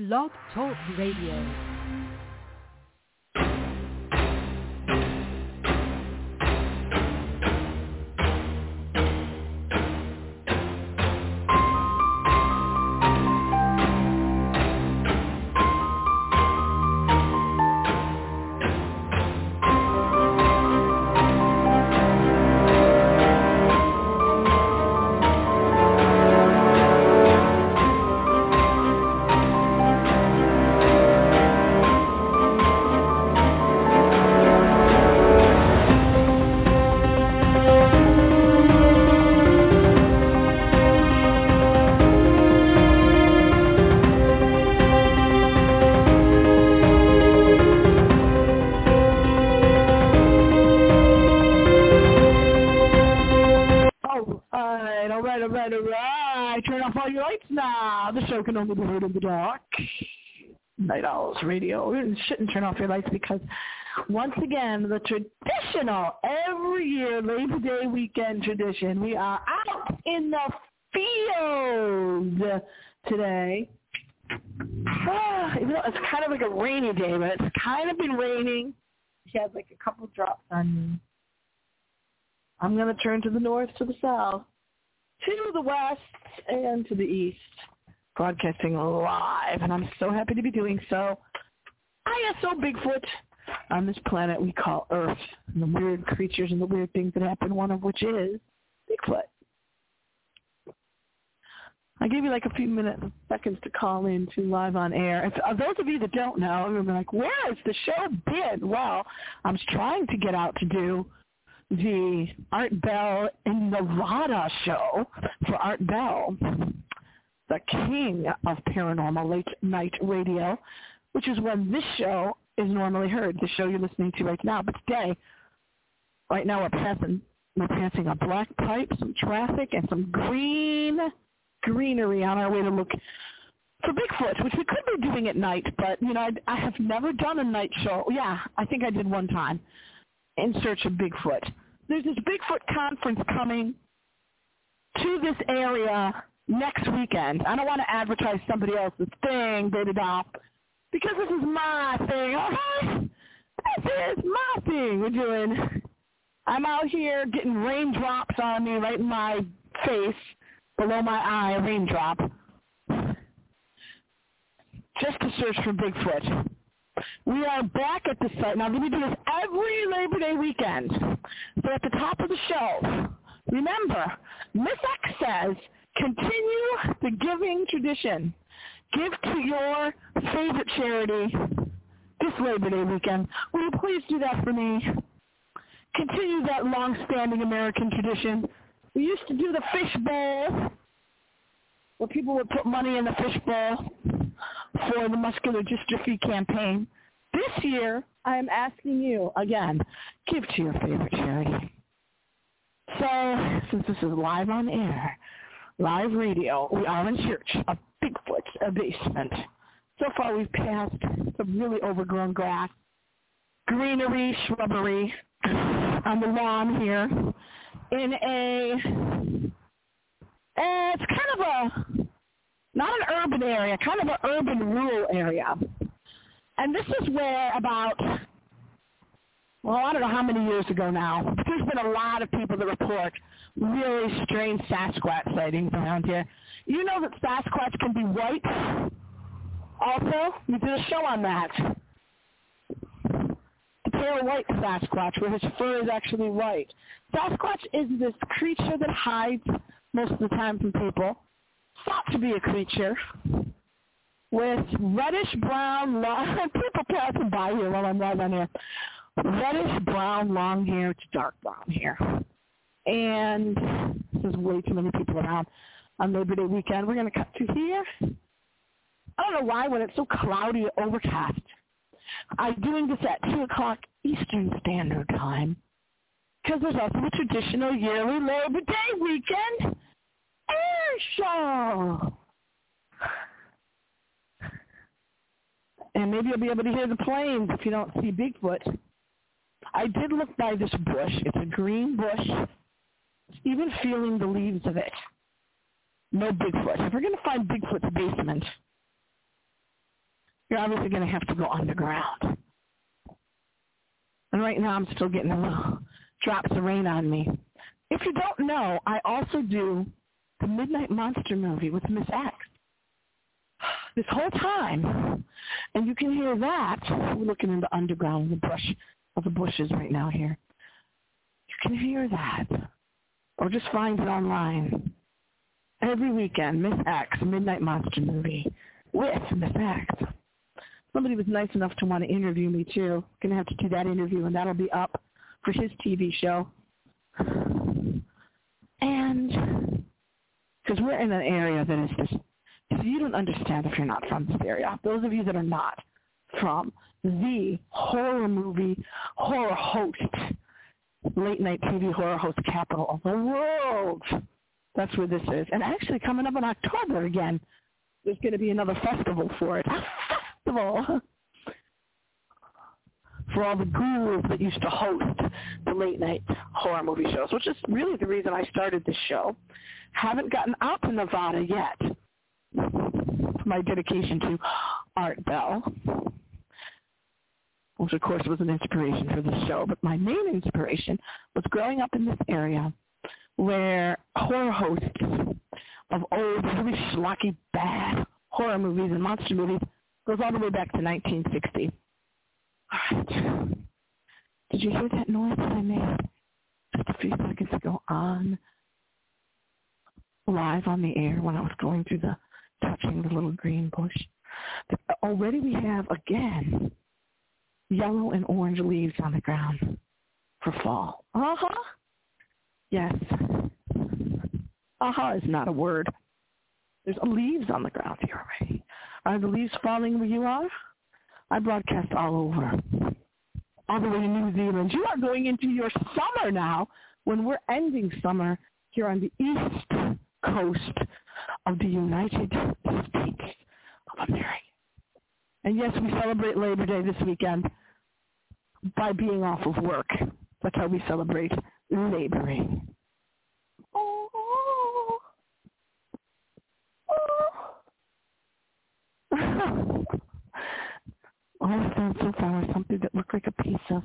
Blog Talk Radio. Night Owls Radio. You shouldn't turn off your lights because once again, the traditional every year Labor Day weekend tradition. We are out in the field today. Ah, even though it's kind of like a rainy day, but it's kind of been raining. She has like a couple drops on me. I'm going to turn to the north, to the south, to the west, and to the east, broadcasting live, and I'm so happy to be doing so. i ISO Bigfoot on this planet we call Earth, and the weird creatures and the weird things that happen, one of which is Bigfoot. I gave you like a few minutes, seconds to call in to live on air. If, uh, those of you that don't know, you're like, where has the show been? Well, I'm trying to get out to do the Art Bell in Nevada show for Art Bell, the king of paranormal late night radio, which is when this show is normally heard, the show you're listening to right now. But today, right now we're passing, we're passing a black pipe, some traffic, and some green greenery on our way to look for Bigfoot, which we could be doing at night, but you know, I, I have never done a night show. Yeah, I think I did one time in search of Bigfoot. There's this Bigfoot conference coming to this area next weekend. I don't want to advertise somebody else's thing, da da, because this is my thing. All right, this is my thing. We're doing. I'm out here getting raindrops on me right in my face, below my eye, a raindrop, just to search for Bigfoot. We are back at the site. Now, we do this every Labor Day weekend. So at the top of the show, remember, Miss X says, continue the giving tradition. Give to your favorite charity this Labor Day weekend. Will you please do that for me? Continue that long-standing American tradition. We used to do the fish bowl, where people would put money in the fish bowl for the muscular dystrophy campaign. This year, I am asking you again, give to your favorite charity. So, since this is live on air, live radio, we are in search of Bigfoot's a basement. So far, we've passed some really overgrown grass, greenery, shrubbery on the lawn here in a, eh, it's kind of a not an urban area, kind of an urban rural area. And this is where about, well, I don't know how many years ago now, there's been a lot of people that report really strange Sasquatch sightings around here. You know that Sasquatch can be white also? We did a show on that. The pale white Sasquatch, where his fur is actually white. Sasquatch is this creature that hides most of the time from people thought to be a creature with reddish brown people passing by here while I'm live on here. Reddish brown long hair to dark brown hair. And there's way too many people around on Labor Day weekend. We're gonna cut to here. I don't know why when it's so cloudy overcast. I'm doing this at two o'clock Eastern Standard Time. Because there's also a traditional yearly Labor Day weekend air show. And maybe you'll be able to hear the planes if you don't see Bigfoot. I did look by this bush. It's a green bush. Even feeling the leaves of it. No Bigfoot. If we're going to find Bigfoot's basement, you're obviously going to have to go underground. And right now I'm still getting a little drops of rain on me. If you don't know, I also do the Midnight Monster movie with Miss X. This whole time. And you can hear that. Looking in the underground, in the brush of the bushes right now here. You can hear that. Or just find it online. Every weekend, Miss X, Midnight Monster movie with Miss X somebody was nice enough to want to interview me too. To have to do that interview, and that'll be up for his TV show. And because we're in an area that is just, if you don't understand if you're not from this area, those of you that are not from the horror movie, horror host, late night TV horror host capital of the world. That's where this is. And actually coming up in October again, there's going to be another festival for it. festival for all the ghouls that used to host the late night horror movie shows, which is really the reason I started this show. Haven't gotten out to Nevada yet. My dedication to Art Bell, which of course was an inspiration for this show, but my main inspiration was growing up in this area where horror hosts of old, really schlocky, bad horror movies and monster movies Goes all the way back to 1960. All right. Did you hear that noise that I made just a few seconds ago on live on the air when I was going through the touching the little green bush? Already we have again yellow and orange leaves on the ground for fall. Uh-huh. Yes. Uh-huh is not a word. There's leaves on the ground here already. Are the leaves falling where you are? I broadcast all over. All the way to New Zealand. You are going into your summer now when we're ending summer here on the east coast of the United States of America. And yes, we celebrate Labor Day this weekend by being off of work. That's how we celebrate laboring. Oh, oh. All I found so far was something that looked like a piece of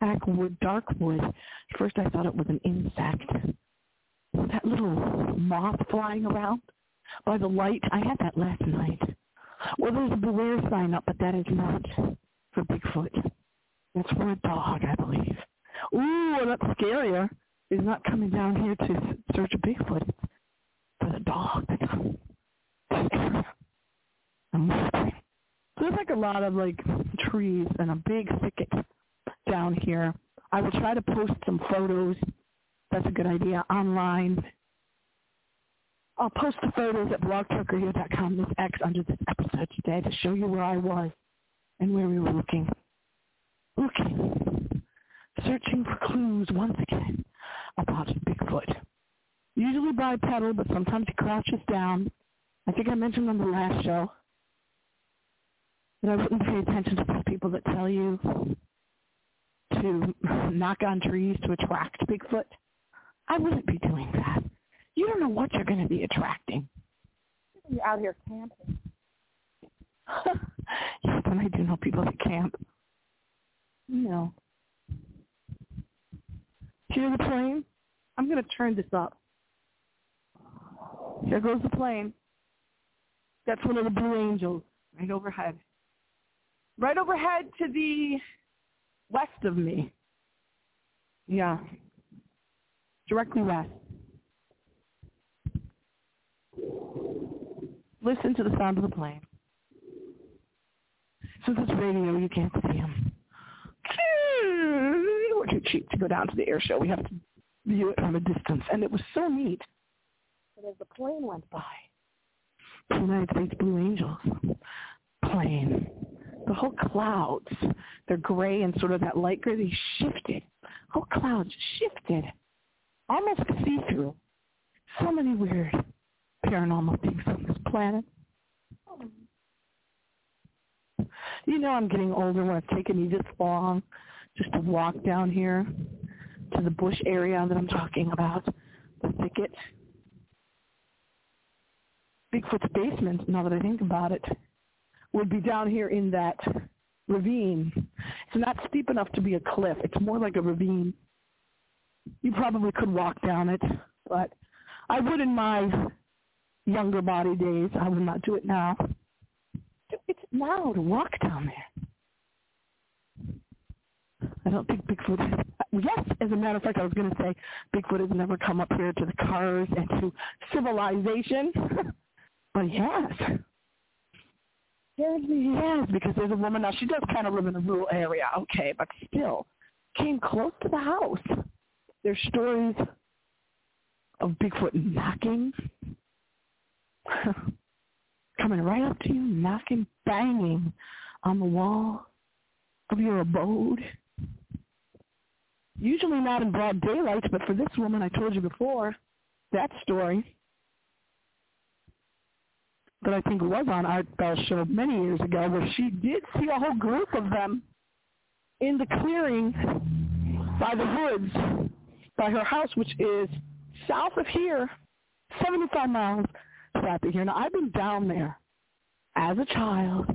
black wood, dark wood. First I thought it was an insect. That little moth flying around by the light, I had that last night. Well, there's a beware sign up, but that is not Bigfoot. That's for a dog, I believe. Ooh, that's scarier. He's not coming down here to search a Bigfoot. It's for the dog. That's there's like a lot of like trees and a big thicket down here. I will try to post some photos. That's a good idea online. I'll post the photos at blogtalkradio.com Miss X under this episode today to show you where I was and where we were looking. Looking. Searching for clues once again about Bigfoot. Usually bipedal, but sometimes he crouches down I think I mentioned on the last show that I wouldn't pay attention to those people that tell you to knock on trees to attract Bigfoot. I wouldn't be doing that. You don't know what you're going to be attracting. You're out here camping. and I do know people that camp. No. Hear the plane? I'm going to turn this up. There goes the plane. That's one of the Blue Angels right overhead. Right overhead to the west of me. Yeah. Directly west. Listen to the sound of the plane. Since it's radio, you can't see them. We're too cheap to go down to the air show. We have to view it from a distance. And it was so neat. But as the plane went by, the United States Blue Angels plane. The whole clouds, they're gray and sort of that light gray, they shifted. Whole clouds shifted. Almost see-through. So many weird paranormal things on this planet. You know I'm getting older when it's taken me this long just to walk down here to the bush area that I'm talking about, the thicket Bigfoot's basement, now that I think about it, would be down here in that ravine. It's not steep enough to be a cliff. It's more like a ravine. You probably could walk down it, but I would in my younger body days. I would not do it now. To walk down there. I don't think Bigfoot. Yes, as a matter of fact, I was going to say Bigfoot has never come up here to the cars and to civilization, but he has. Apparently he has because there's a woman now. She does kind of live in a rural area, okay, but still came close to the house. There's stories of Bigfoot knocking, coming right up to you, knocking, banging on the wall of your abode. Usually not in broad daylight, but for this woman I told you before, that story that I think was on Art Bell's show many years ago, where she did see a whole group of them in the clearing by the woods by her house, which is south of here, 75 miles of here. Now, I've been down there as a child,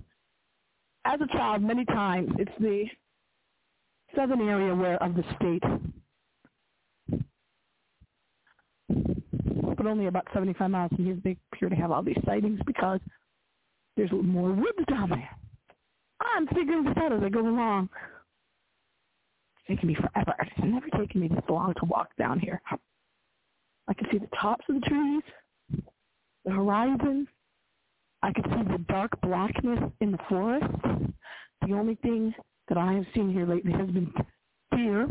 as a child many times. It's the southern area where of the state, but only about 75 miles from here, they appear to have all these sightings because there's more woods down there. I'm figuring this out as I go along. It's taking me forever. It's never taken me this long to walk down here. I can see the tops of the trees, the horizon. I can see the dark blackness in the forest. The only thing that I have seen here lately has been deer,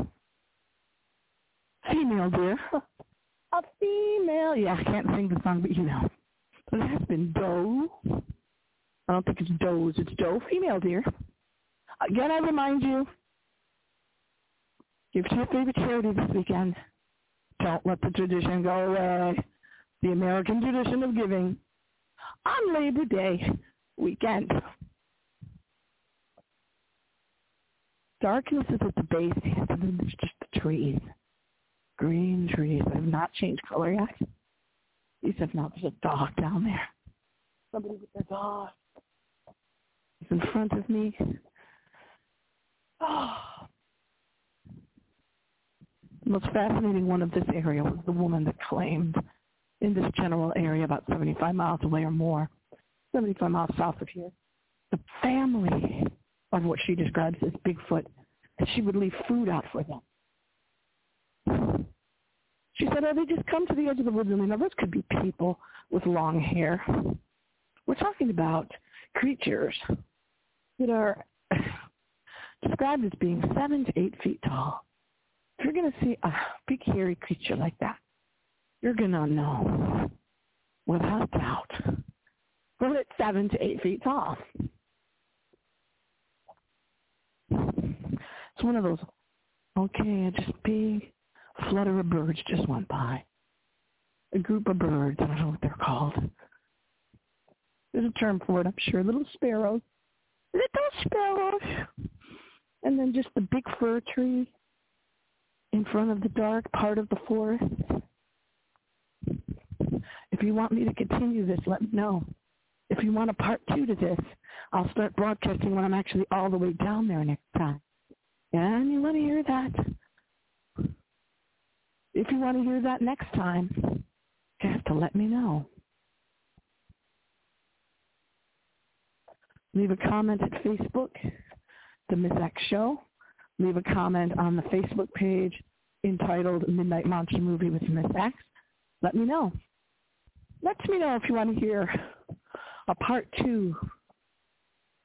female deer, a female. Yeah, I can't sing the song, but you know. But it has been doe. I don't think it's does. It's doe, female deer. Again, I remind you, give to your favorite charity this weekend. Don't let the tradition go away. The American tradition of giving on Labor Day weekend. darkness is at the base, and there's just the trees. Green trees have not changed color yet. These have not. There's a dog down there. Somebody with their dog. He's in front of me. Oh. The most fascinating one of this area was the woman that claimed in this general area about 75 miles away or more, 75 miles south of here, the family of what she describes as Bigfoot, that she would leave food out for them. She said, oh, they just come to the edge of the woods and they know those could be people with long hair. We're talking about creatures that are described as being seven to eight feet tall. If you're going to see a big hairy creature like that, you're going to know without doubt well, it's seven to eight feet tall. It's one of those, okay, just big flutter of birds just went by. A group of birds, I don't know what they're called. There's a term for it, I'm sure. Little sparrows. Little sparrows. And then just the big fir tree in front of the dark part of the forest. If you want me to continue this, let me know. If you want a part two to this, I'll start broadcasting when I'm actually all the way down there next time. And you want to hear that. If you want to hear that next time, you have to let me know. Leave a comment at Facebook, The Miss X Show. Leave a comment on the Facebook page entitled Midnight Monster Movie with Miss X. Let me know. Let me know if you want to hear a part two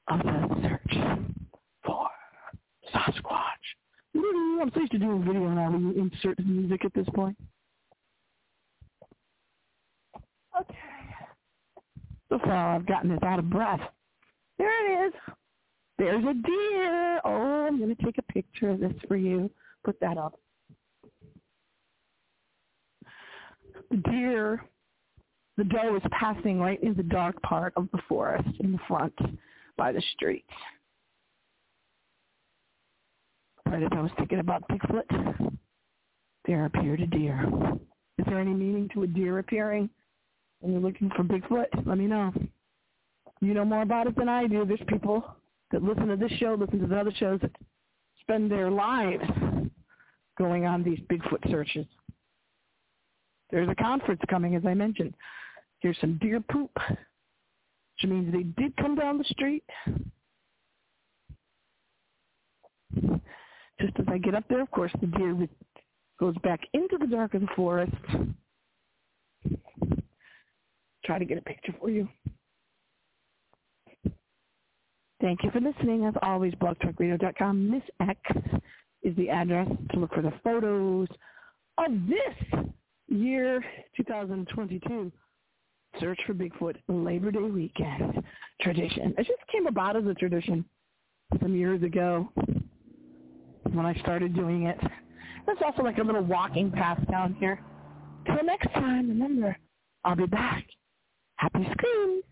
of the search for Sasquatch. I'm supposed to do a video now when you insert music at this point. Okay. So far I've gotten this out of breath. There it is. There's a deer. Oh, I'm going to take a picture of this for you. Put that up. The deer, the doe is passing right in the dark part of the forest in the front by the street right as I was thinking about Bigfoot, there appeared a deer. Is there any meaning to a deer appearing when you're looking for Bigfoot, let me know. You know more about it than I do. There's people that listen to this show, listen to the other shows that spend their lives going on these Bigfoot searches. There's a conference coming, as I mentioned. Here's some deer poop, which means they did come down the street. Just as I get up there, of course, the deer goes back into the dark of the forest. Try to get a picture for you. Thank you for listening. As always, blogtalkradio.com. Miss X is the address to look for the photos of this year 2022 Search for Bigfoot Labor Day weekend tradition. It just came about as a tradition some years ago when I started doing it. There's also like a little walking path down here. Till next time, remember, I'll be back. Happy screams.